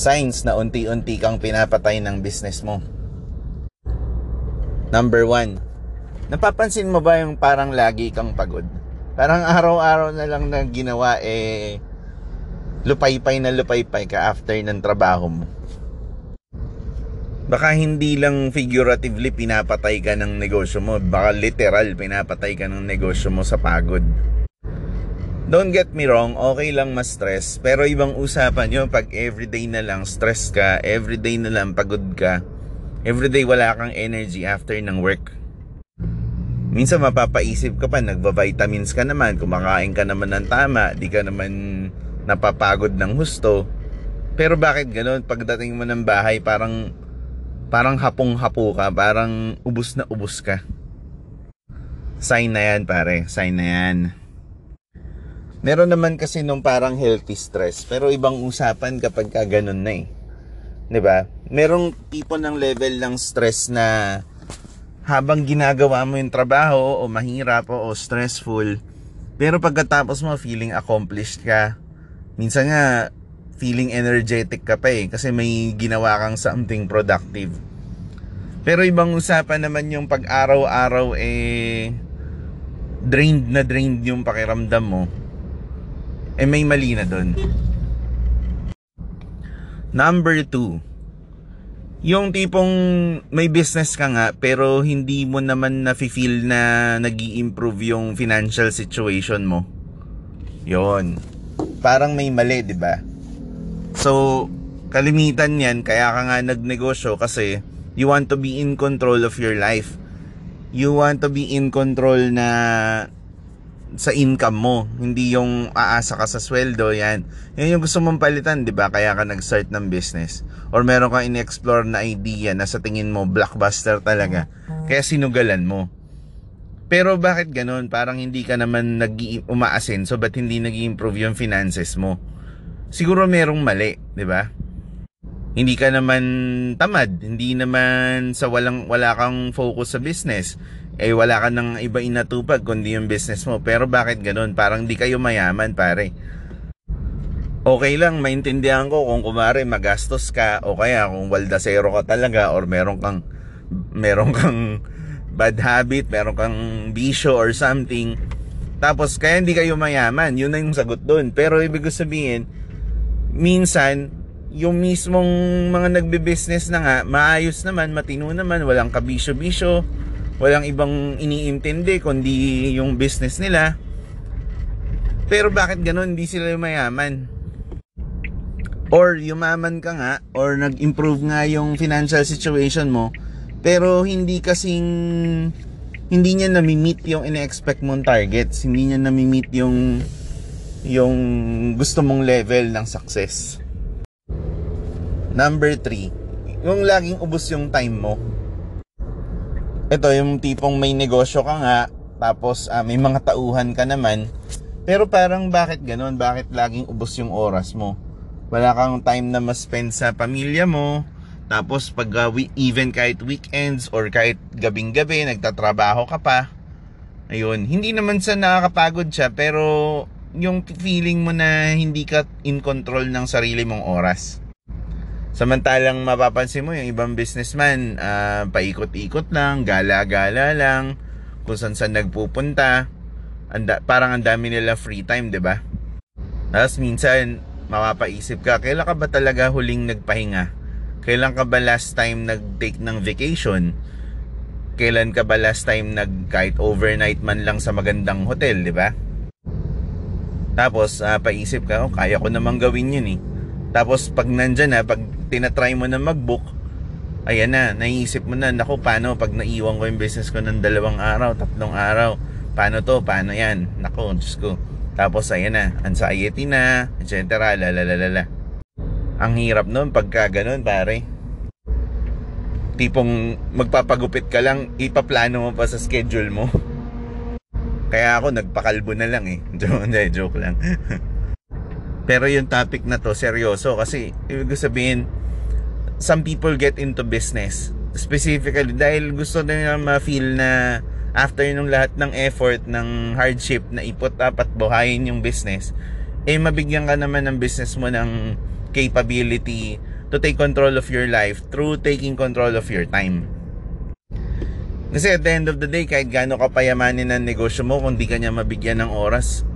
signs na unti-unti kang pinapatay ng business mo. Number one, napapansin mo ba yung parang lagi kang pagod? Parang araw-araw na lang na ginawa eh lupaypay na lupaypay ka after ng trabaho mo. Baka hindi lang figuratively pinapatay ka ng negosyo mo, baka literal pinapatay ka ng negosyo mo sa pagod. Don't get me wrong, okay lang ma-stress, pero ibang usapan yun pag everyday na lang stress ka, everyday na lang pagod ka, everyday wala kang energy after ng work. Minsan mapapaisip ka pa, nagva-vitamins ka naman, kumakain ka naman ng tama, di ka naman napapagod ng husto. Pero bakit ganoon pagdating mo ng bahay parang parang hapong-hapo ka, parang ubus na ubus ka. Sign na yan pare, sign na yan. Meron naman kasi nung parang healthy stress, pero ibang usapan kapag ka ganun na eh. 'Di ba? Merong tipo ng level ng stress na habang ginagawa mo yung trabaho o mahirap o stressful, pero pagkatapos mo feeling accomplished ka, minsan nga feeling energetic ka pa eh kasi may ginawa kang something productive. Pero ibang usapan naman yung pag araw-araw eh drained na drained yung pakiramdam mo eh may mali na doon. Number two, yung tipong may business ka nga pero hindi mo naman na-feel na nag improve yung financial situation mo. Yon. Parang may mali, di ba? So, kalimitan yan, kaya ka nga nagnegosyo kasi you want to be in control of your life. You want to be in control na sa income mo, hindi yung aasa ka sa sweldo, yan. Yan yung gusto mong palitan, 'di ba? Kaya ka nag-start ng business. Or meron kang in-explore na idea na sa tingin mo blockbuster talaga. Kaya sinugalan mo. Pero bakit ganun? Parang hindi ka naman nag umaasin so ba't hindi nag improve yung finances mo? Siguro merong mali, 'di ba? Hindi ka naman tamad, hindi naman sa walang wala kang focus sa business eh wala ka nang iba inatupag kundi yung business mo. Pero bakit ganun? Parang di kayo mayaman pare. Okay lang, maintindihan ko kung kumare magastos ka o kaya kung waldasero ka talaga or meron kang meron kang bad habit, meron kang bisyo or something. Tapos kaya hindi kayo mayaman, yun na yung sagot doon. Pero ibig sabihin, minsan yung mismong mga nagbe-business na nga, maayos naman, matino naman, walang kabisyo-bisyo, Walang ibang iniintindi kundi yung business nila. Pero bakit ganun? Hindi sila mayaman. Or yumaman ka nga or nag-improve nga yung financial situation mo pero hindi kasing hindi niya nami-meet yung ina-expect mong targets, hindi niya nami-meet yung yung gusto mong level ng success. Number 3, yung laging ubos yung time mo ito yung tipong may negosyo ka nga tapos uh, may mga tauhan ka naman. Pero parang bakit ganun? Bakit laging ubos yung oras mo? Wala kang time na ma-spend sa pamilya mo. Tapos pag uh, even kahit weekends or kahit gabing gabi nagtatrabaho ka pa. Ayun. Hindi naman sa nakakapagod siya pero yung feeling mo na hindi ka in control ng sarili mong oras Samantalang mapapansin mo yung ibang businessman, uh, paikot-ikot lang, gala-gala lang, kung saan saan nagpupunta. Anda, parang ang dami nila free time, 'di ba? Tapos minsan mapapaisip ka, kailan ka ba talaga huling nagpahinga? Kailan ka ba last time nag-take ng vacation? Kailan ka ba last time nag kahit overnight man lang sa magandang hotel, 'di ba? Tapos uh, paisip ka, oh, kaya ko namang gawin 'yun eh. Tapos pag nandyan na, pag tinatry mo na mag-book, ayan na, naisip mo na, naku, paano pag naiwan ko yung business ko ng dalawang araw, tatlong araw, paano to, paano yan, naku, Diyos ko. Tapos ayan na, anxiety na, etc. Lalalalala. Ang hirap nun pagka ganun, pare. Tipong magpapagupit ka lang, ipaplano mo pa sa schedule mo. Kaya ako nagpakalbo na lang eh. Joke, joke lang. Pero yung topic na to, seryoso. Kasi, ibig sabihin, some people get into business. Specifically, dahil gusto nila ma-feel na after nung lahat ng effort, ng hardship na iput up at buhayin yung business, eh mabigyan ka naman ng business mo ng capability to take control of your life through taking control of your time. Kasi at the end of the day, kahit gaano kapayamanin ang negosyo mo, kung di ka niya mabigyan ng oras,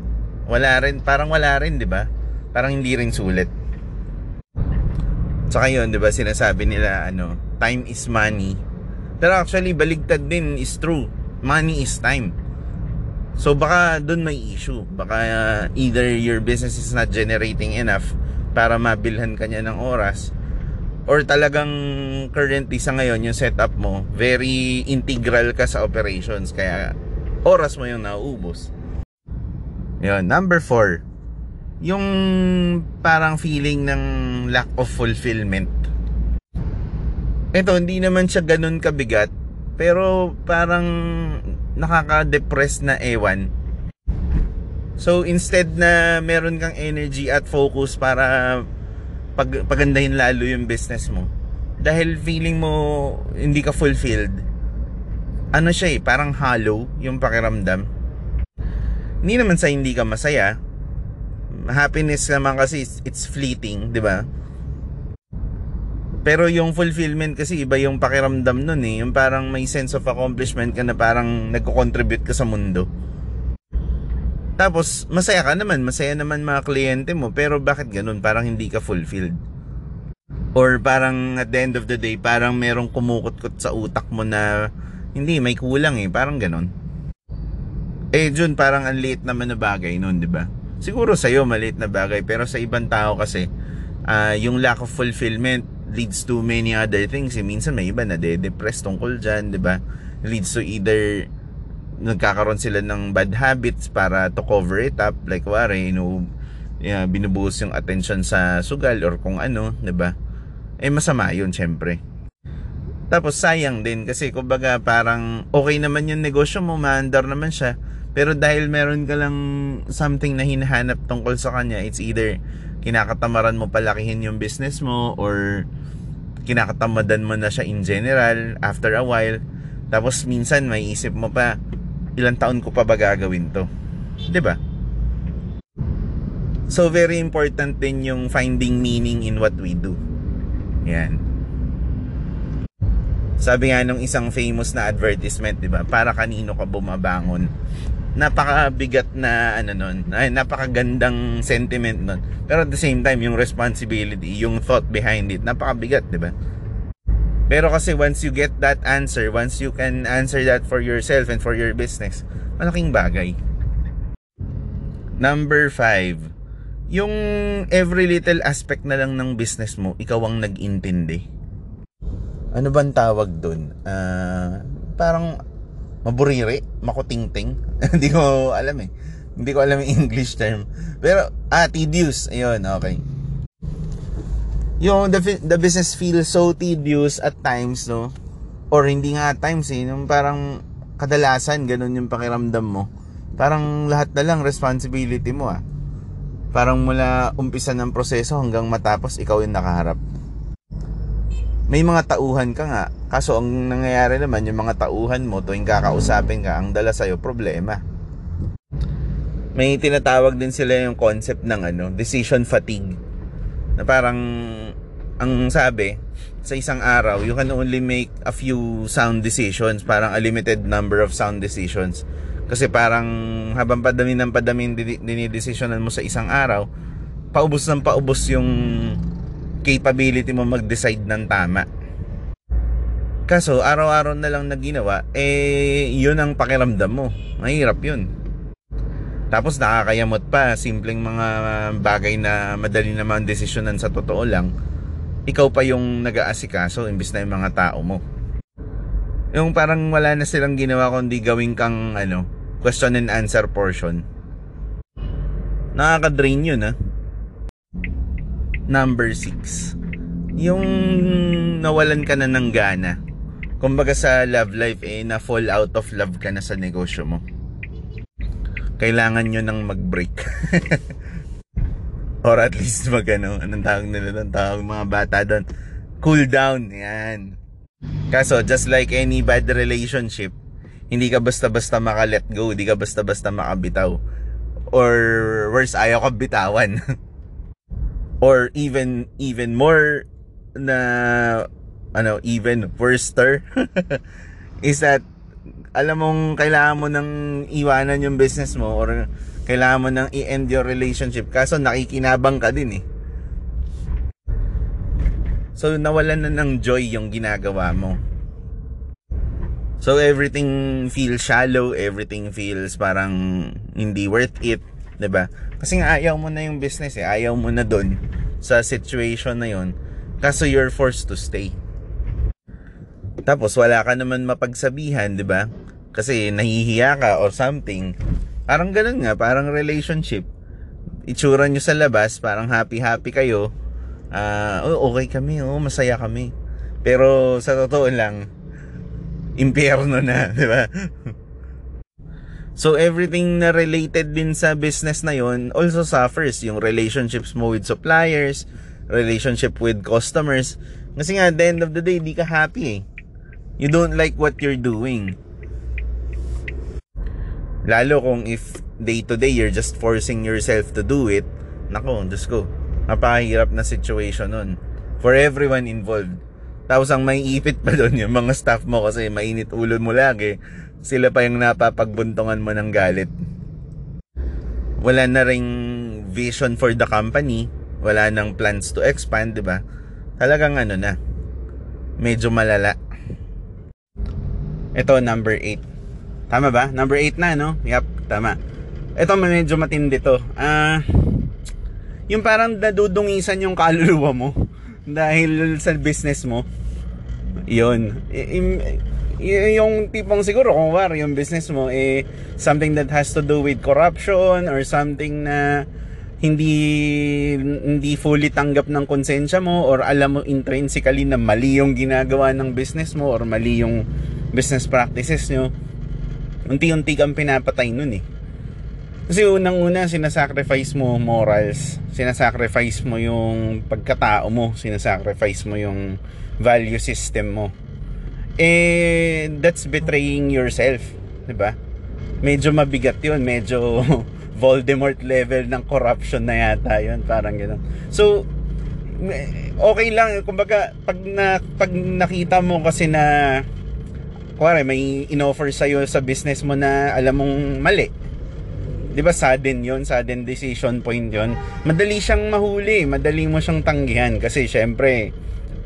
wala rin, parang wala rin, di ba? Parang hindi rin sulit. Tsaka yun, di ba, sinasabi nila, ano, time is money. Pero actually, baligtad din is true. Money is time. So baka doon may issue. Baka uh, either your business is not generating enough para mabilhan ka niya ng oras or talagang currently sa ngayon yung setup mo very integral ka sa operations kaya oras mo yung nauubos yun number 4 yung parang feeling ng lack of fulfillment. Ito hindi naman siya ganun kabigat pero parang nakaka-depress na ewan. So instead na meron kang energy at focus para pag, pagandahin lalo yung business mo dahil feeling mo hindi ka fulfilled ano siya eh parang hollow yung pakiramdam. Hindi naman sa hindi ka masaya happiness naman kasi it's, fleeting di ba pero yung fulfillment kasi iba yung pakiramdam nun eh yung parang may sense of accomplishment ka na parang nagko-contribute ka sa mundo tapos, masaya ka naman, masaya naman mga kliyente mo, pero bakit ganun? Parang hindi ka fulfilled. Or parang at the end of the day, parang merong kumukot-kot sa utak mo na hindi, may kulang eh, parang ganun. Eh, Jun, parang ang liit naman na bagay nun, di ba? Siguro sa'yo maliit na bagay, pero sa ibang tao kasi, uh, yung lack of fulfillment leads to many other things. Eh, minsan may iba na de-depress tungkol dyan, di ba? Leads to either nagkakaroon sila ng bad habits para to cover it up like wari you know yeah, binubuhos yung attention sa sugal or kung ano 'di ba eh masama yun syempre tapos sayang din kasi kumbaga parang okay naman yung negosyo mo maandar naman siya pero dahil meron ka lang something na hinahanap tungkol sa kanya it's either kinakatamaran mo palakihin yung business mo or kinakatamadan mo na siya in general after a while tapos minsan may isip mo pa ilang taon ko pa ba gagawin to? ba? So very important din yung finding meaning in what we do. Yan. Sabi nga nung isang famous na advertisement, 'di ba? Para kanino ka bumabangon? Napakabigat na ano nun, ay, napakagandang sentiment nun. Pero at the same time, yung responsibility, yung thought behind it, napakabigat, 'di ba? Pero kasi once you get that answer, once you can answer that for yourself and for your business, malaking bagay. Number 5. Yung every little aspect na lang ng business mo, ikaw ang nag-intindi. Ano bang tawag dun? Uh, parang maburiri, makutingting. Hindi ko alam eh. Hindi ko alam yung English term. Pero, ah, tedious. Ayun, okay yung the, the business feels so tedious at times, no? Or hindi nga at times, eh. Yung parang kadalasan, ganun yung pakiramdam mo. Parang lahat na lang responsibility mo, ah. Parang mula umpisa ng proseso hanggang matapos, ikaw yung nakaharap. May mga tauhan ka nga. Kaso ang nangyayari naman, yung mga tauhan mo, tuwing kakausapin ka, ang dala sa'yo, problema. May tinatawag din sila yung concept ng ano, decision fatigue. Na parang ang sabi, sa isang araw, you can only make a few sound decisions, parang a limited number of sound decisions. Kasi parang habang padami ng padami dinidesisyonan mo sa isang araw, paubos ng paubos yung capability mo mag-decide ng tama. Kaso, araw-araw na lang na ginawa, eh, yun ang pakiramdam mo. Mahirap yun. Tapos nakakayamot pa, simpleng mga bagay na madali naman desisyonan sa totoo lang ikaw pa yung nag-aasikaso imbis na yung mga tao mo. Yung parang wala na silang ginawa kundi gawing kang ano, question and answer portion. Nakaka-drain yun ha. Number 6. Yung nawalan ka na ng gana. Kumbaga sa love life eh na fall out of love ka na sa negosyo mo. Kailangan nyo nang mag-break. Or at least mag ano, anong tawag nila doon, tawag mga bata doon. Cool down, yan. Kaso, just like any bad relationship, hindi ka basta-basta maka-let go, hindi ka basta-basta makabitaw. Or worse, ayaw ka bitawan. Or even even more na ano even worster is that alam mong kailangan mo nang iwanan yung business mo or kailangan mo nang i-end your relationship. Kaso nakikinabang ka din eh. So nawalan na ng joy yung ginagawa mo. So everything feels shallow everything feels parang hindi worth it 'di ba kasi nga ayaw mo na yung business eh ayaw mo na doon sa situation na yon kaso you're forced to stay tapos wala ka naman mapagsabihan, 'di ba? Kasi nahihiya ka or something. Parang ganun nga, parang relationship. Itsura nyo sa labas, parang happy-happy kayo. Ah, uh, okay kami, oh, masaya kami. Pero sa totoo lang, impyerno na, 'di ba? So everything na related din sa business na yon also suffers yung relationships mo with suppliers, relationship with customers. Kasi nga at the end of the day, di ka happy eh. You don't like what you're doing. Lalo kung if day to day you're just forcing yourself to do it, nako, Diyos ko, napakahirap na situation nun. For everyone involved. Tapos ang may ipit pa doon yung mga staff mo kasi mainit ulo mo lagi. Sila pa yung napapagbuntungan mo ng galit. Wala na ring vision for the company. Wala nang plans to expand, di ba? Talagang ano na. Medyo malala. Ito, number 8. Tama ba? Number 8 na, no? Yup, tama. Ito, medyo matindi to. Ah, uh, yung parang nadudungisan yung kaluluwa mo dahil sa business mo. Yun. Y- yung tipong siguro kung war yung business mo eh something that has to do with corruption or something na hindi hindi fully tanggap ng konsensya mo or alam mo intrinsically na mali yung ginagawa ng business mo or mali yung business practices nyo, unti-unti kang pinapatay nun eh. Kasi unang-una, sinasacrifice mo morals, sinasacrifice mo yung pagkatao mo, sinasacrifice mo yung value system mo. Eh, that's betraying yourself, di ba? Medyo mabigat yun, medyo Voldemort level ng corruption na yata yun, parang gano'n. So, okay lang, kumbaga, pag, na, pag nakita mo kasi na kuwari may inoffer sa'yo sa business mo na alam mong mali. 'Di ba sudden 'yon, sudden decision point 'yon. Madali siyang mahuli, madali mo siyang tanggihan kasi syempre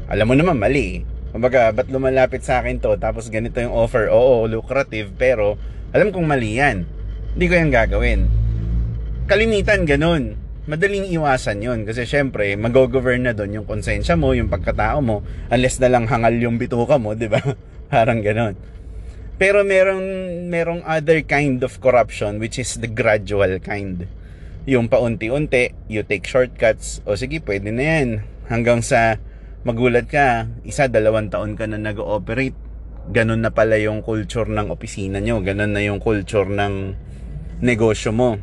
alam mo naman mali. Kumbaga, ba't lumalapit sa akin to tapos ganito yung offer? Oo, lucrative pero alam kong mali yan. Hindi ko yan gagawin. Kalimitan ganun. Madaling iwasan yon kasi syempre mag-govern na doon yung konsensya mo, yung pagkatao mo unless na lang hangal yung bituka mo, 'di ba? Parang ganon. Pero merong, merong other kind of corruption which is the gradual kind. Yung paunti-unti, you take shortcuts, o sige, pwede na yan. Hanggang sa magulat ka, isa, dalawang taon ka na nag-ooperate. Ganon na pala yung culture ng opisina nyo. Ganon na yung culture ng negosyo mo.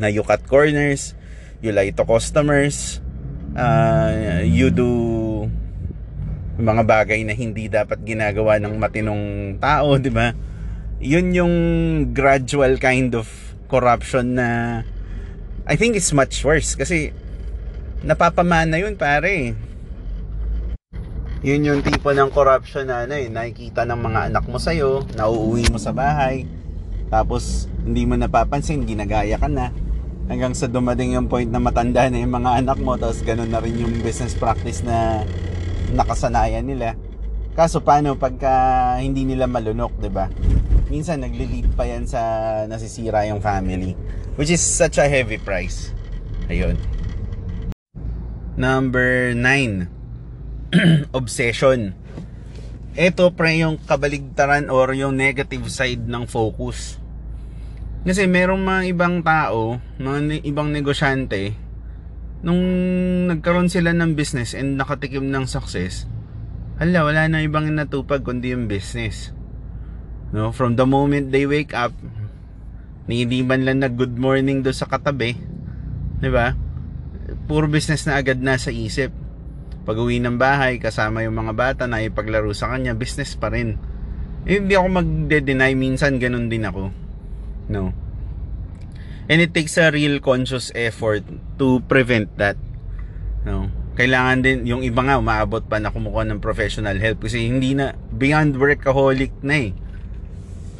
Na you cut corners, you lie to customers, uh, you do mga bagay na hindi dapat ginagawa ng matinong tao, 'di ba? 'Yun yung gradual kind of corruption na I think it's much worse kasi napapamana 'yun pare. Yun yung tipo ng corruption na ano eh, nakikita ng mga anak mo sa'yo, nauuwi mo sa bahay, tapos hindi mo napapansin, ginagaya ka na. Hanggang sa dumating yung point na matanda na yung mga anak mo, tapos ganun na rin yung business practice na nakasanayan nila. Kaso paano pagka hindi nila malunok, 'di ba? Minsan nagle-lead pa 'yan sa nasisira yung family, which is such a heavy price. Ayun. Number 9. Obsession. Ito pre yung kabaligtaran or yung negative side ng focus. Kasi merong mga ibang tao, mga ibang negosyante, nung nagkaroon sila ng business and nakatikim ng success, hala, wala na ibang natupag kundi yung business. No, from the moment they wake up, hindi man lang nag good morning do sa katabi, 'di ba? Puro business na agad nasa isip. Pag uwi ng bahay, kasama yung mga bata na ipaglaro sa kanya, business pa rin. Eh, hindi ako magde-deny minsan ganun din ako. No. And it takes a real conscious effort to prevent that. No? kailangan din, yung iba nga umaabot pa na kumukuha ng professional help kasi hindi na, beyond workaholic na eh.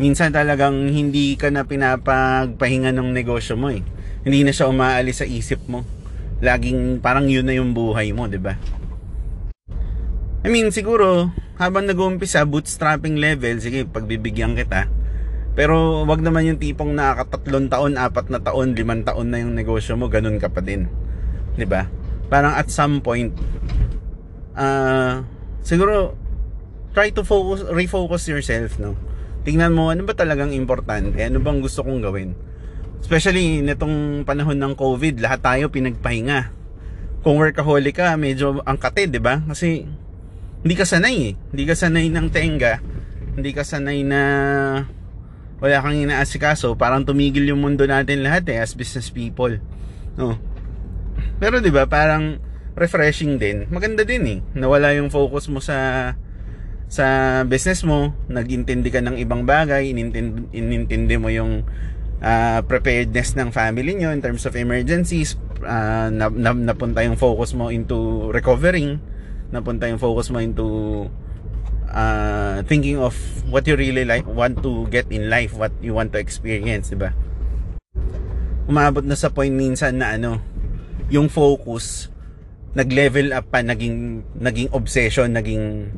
Minsan talagang hindi ka na pinapagpahinga ng negosyo mo eh. Hindi na siya umaalis sa isip mo. Laging parang yun na yung buhay mo, 'di ba? I mean, siguro habang nag-uumpisa bootstrapping level, sige, pagbibigyan kita. Pero wag naman yung tipong nakakatatlong taon, apat na taon, limang taon na yung negosyo mo, ganun ka pa din. 'Di ba? Parang at some point uh, siguro try to focus refocus yourself, no. Tingnan mo ano ba talagang importante, ano bang gusto kong gawin. Especially nitong panahon ng COVID, lahat tayo pinagpahinga. Kung workaholic ka, medyo ang kate, 'di ba? Kasi hindi ka sanay eh. Hindi ka sanay ng tenga. Hindi ka sanay na wala kang inaasikaso. Parang tumigil yung mundo natin lahat eh as business people. No. Pero 'di ba, parang refreshing din. Maganda din eh. Nawala yung focus mo sa sa business mo, nagintindi ka ng ibang bagay, inintindi, inintindi mo yung uh, preparedness ng family nyo in terms of emergencies, uh, na, na, napunta yung focus mo into recovering napunta yung focus mo into uh, thinking of what you really like want to get in life what you want to experience di ba? Umabot na sa point minsan na ano yung focus nag-level up pa naging naging obsession naging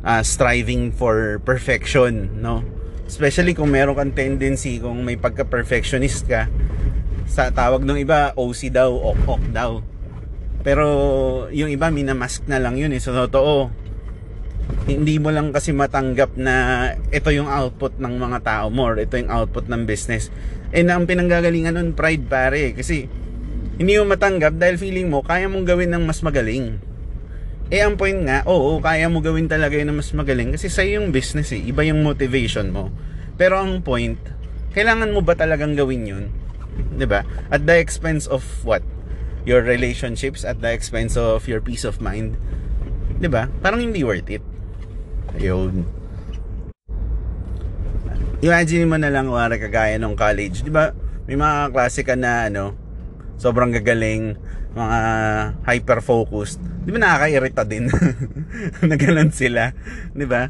uh, striving for perfection no? Especially kung meron kang tendency kung may pagka-perfectionist ka sa tawag ng iba OC daw ok-ok daw pero yung iba minamask na lang yun eh. So totoo, hindi mo lang kasi matanggap na ito yung output ng mga tao mo or ito yung output ng business. Eh na ang pinanggagalingan nun pride pare kasi hindi mo matanggap dahil feeling mo kaya mong gawin ng mas magaling. Eh ang point nga, oo, kaya mo gawin talaga yun ng mas magaling kasi sa yung business eh, iba yung motivation mo. Pero ang point, kailangan mo ba talagang gawin yun? 'Di ba? At the expense of what? Your relationships at the expense of your peace of mind. 'Di ba? Parang hindi worth it. Ayun. Imagine mo na lang wala kagaya nung college, 'di ba? May mga klase ka na ano, sobrang gagaling, mga hyper focused. 'Di ba nakakairita din na ganun sila, 'di ba?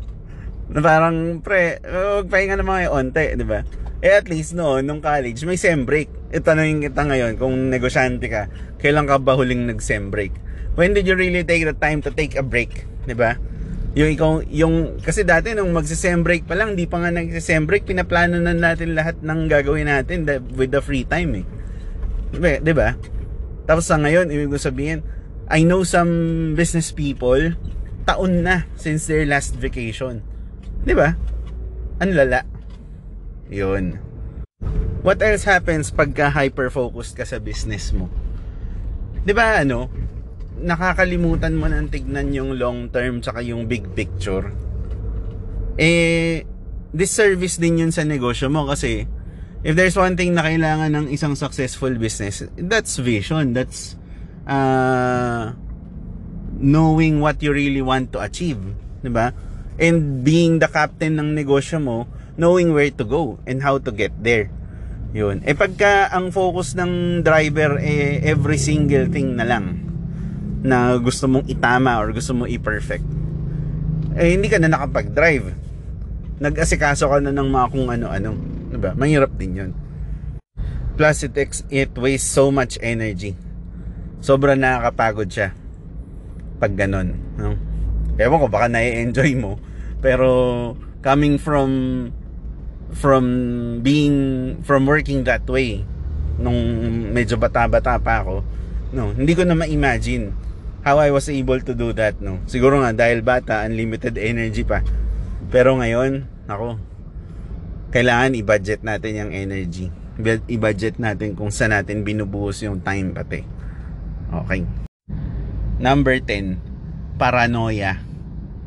Na parang pre, magpahinga na mga onte, 'di ba? Eh at least no, nung college may sem break. Itanongin kita ngayon kung negosyante ka, kailan ka ba huling nag-sem break? When did you really take the time to take a break? 'Di ba? Yung ikaw, yung, kasi dati nung magse-sem break pa lang, di pa nga nagse-sem break, pinaplano na natin lahat ng gagawin natin with the free time eh. Diba? diba? Tapos sa ngayon, ibig sabihin, I know some business people, taon na since their last vacation. Di ba? Ang lala. Yun. What else happens pagka hyper-focused ka sa business mo? 'Di ba ano? Nakakalimutan mo nang tignan yung long term tsaka yung big picture. Eh disservice din yun sa negosyo mo kasi if there's one thing na kailangan ng isang successful business, that's vision, that's uh, knowing what you really want to achieve, 'di ba? And being the captain ng negosyo mo, knowing where to go and how to get there. Yun. Eh pagka ang focus ng driver eh every single thing na lang na gusto mong itama or gusto mong i-perfect. Eh hindi ka na nakapag-drive. Nag-asikaso ka na ng mga kung ano-ano. Diba? Mahirap din yun. Plus it, it wastes so much energy. Sobra nakakapagod siya. Pag ganun. No? Ewan ko, baka na-enjoy mo. Pero coming from from being from working that way nung medyo bata-bata pa ako no hindi ko na ma-imagine how I was able to do that no. Siguro nga dahil bata unlimited energy pa. Pero ngayon ako kailangan i-budget natin yung energy. I-budget natin kung saan natin binubuhos yung time pati. Okay. Number 10 paranoia.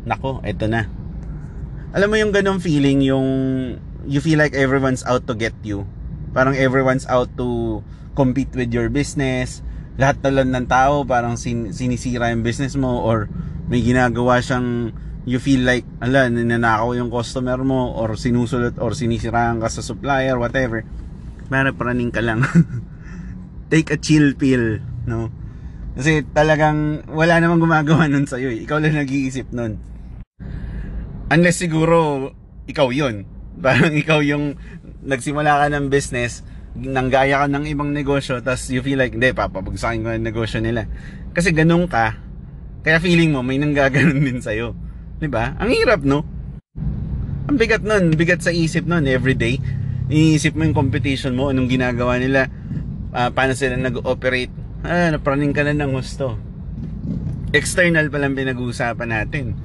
Nako eto na. Alam mo yung ganong feeling yung you feel like everyone's out to get you. Parang everyone's out to compete with your business. Lahat na lang ng tao parang sin- sinisira yung business mo or may ginagawa siyang you feel like ala ninanakaw yung customer mo or sinusulot or sinisiraan ka sa supplier whatever para praning ka lang take a chill pill no Kasi talagang wala namang gumagawa nun sa'yo eh. Ikaw lang nag-iisip nun. Unless siguro ikaw yon Parang ikaw yung nagsimula ka ng business, nanggaya ka ng ibang negosyo, tapos you feel like, hindi, papabagsakin ko yung negosyo nila. Kasi ganun ka, kaya feeling mo may nanggaganon din sa'yo. ba? Ang hirap, no? Ang bigat nun, bigat sa isip nun everyday. Iniisip mo yung competition mo, anong ginagawa nila, uh, paano sila nag-operate. Ah, napraning ka na ng gusto. External pa lang pinag-uusapan natin.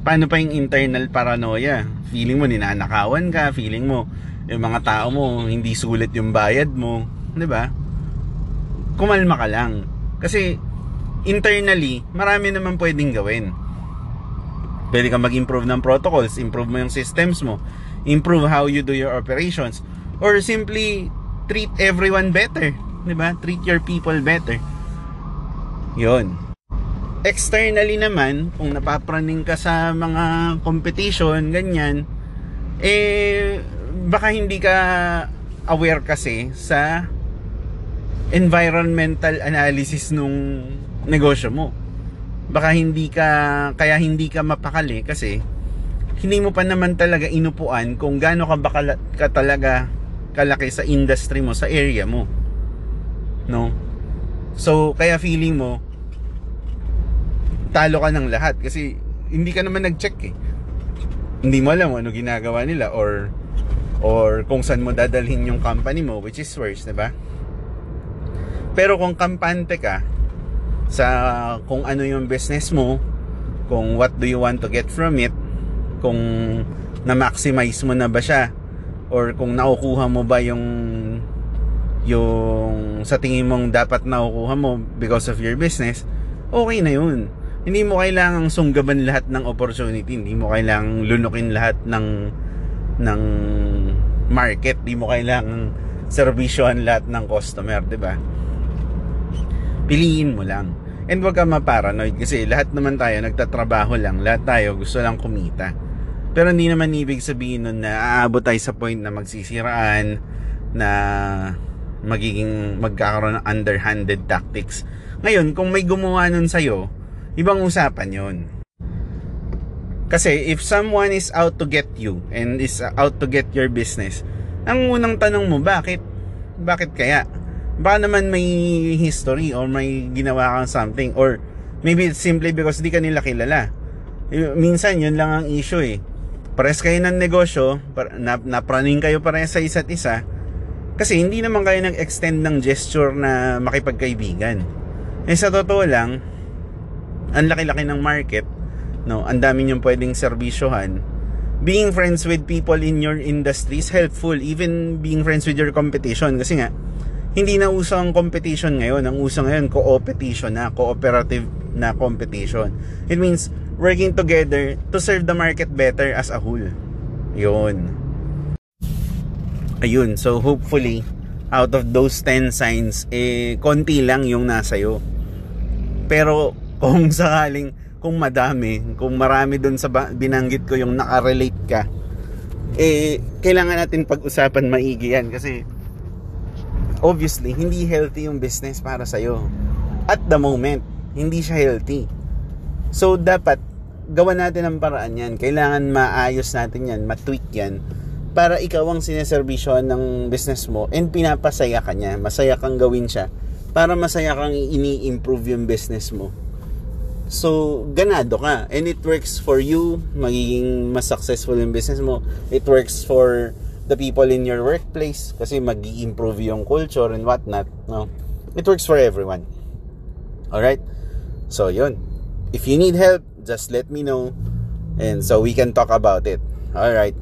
Paano pa yung internal paranoia? Feeling mo ninanakawan ka, feeling mo yung mga tao mo hindi sulit yung bayad mo, 'di ba? Kumalma ka lang. Kasi internally, marami naman pwedeng gawin. Pwede kang mag-improve ng protocols, improve mo yung systems mo, improve how you do your operations, or simply treat everyone better. 'di ba? Treat your people better. 'Yon. Externally naman, kung napapraning ka sa mga competition, ganyan, eh baka hindi ka aware kasi sa environmental analysis nung negosyo mo. Baka hindi ka kaya hindi ka mapakali kasi hindi mo pa naman talaga inupuan kung gaano ka ba ka talaga kalaki sa industry mo, sa area mo. No? So, kaya feeling mo, talo ka ng lahat kasi hindi ka naman nag-check eh. Hindi mo alam ano ginagawa nila or or kung saan mo dadalhin yung company mo which is worse, 'di ba? Pero kung kampante ka sa kung ano yung business mo, kung what do you want to get from it, kung na-maximize mo na ba siya or kung nakukuha mo ba yung yung sa tingin mong dapat nakukuha mo because of your business, okay na yun. Hindi mo kailangang sunggaban lahat ng opportunity, hindi mo kailangang lunukin lahat ng ng market, hindi mo kailangang serbisyohan lahat ng customer, 'di ba? Piliin mo lang. And wag ka maparanoid kasi lahat naman tayo nagtatrabaho lang, lahat tayo gusto lang kumita. Pero hindi naman ibig sabihin nun na aabot tayo sa point na magsisiraan, na magiging magkakaroon ng underhanded tactics. Ngayon, kung may gumawa nun sa'yo, ibang usapan yon. Kasi if someone is out to get you and is out to get your business, ang unang tanong mo, bakit? Bakit kaya? Baka naman may history or may ginawa kang something or maybe it's simply because di ka nila kilala. Minsan, yun lang ang issue eh pares kayo ng negosyo, napraning kayo pares sa isa't isa, kasi hindi naman kayo nag-extend ng gesture na makipagkaibigan. Eh sa totoo lang, ang laki-laki ng market, no, ang dami niyong pwedeng serbisyohan. Being friends with people in your industry is helpful, even being friends with your competition. Kasi nga, hindi na uso ang competition ngayon. Ang uso ngayon, co-opetition na, cooperative na competition. It means, working together to serve the market better as a whole. Yun. Ayun, so hopefully, out of those 10 signs, eh, konti lang yung nasa iyo. Pero, kung sakaling, kung madami, kung marami dun sa binanggit ko yung nakarelate ka, eh, kailangan natin pag-usapan maigi yan kasi obviously, hindi healthy yung business para sa'yo. At the moment, hindi siya healthy. So, dapat gawan natin ang paraan yan. Kailangan maayos natin yan, matweak yan para ikaw ang sineservisyohan ng business mo and pinapasaya ka niya. Masaya kang gawin siya para masaya kang ini-improve yung business mo. So, ganado ka. And it works for you. Magiging mas successful yung business mo. It works for the people in your workplace kasi mag improve yung culture and whatnot. No? It works for everyone. Alright? So, yun. If you need help, just let me know and so we can talk about it all right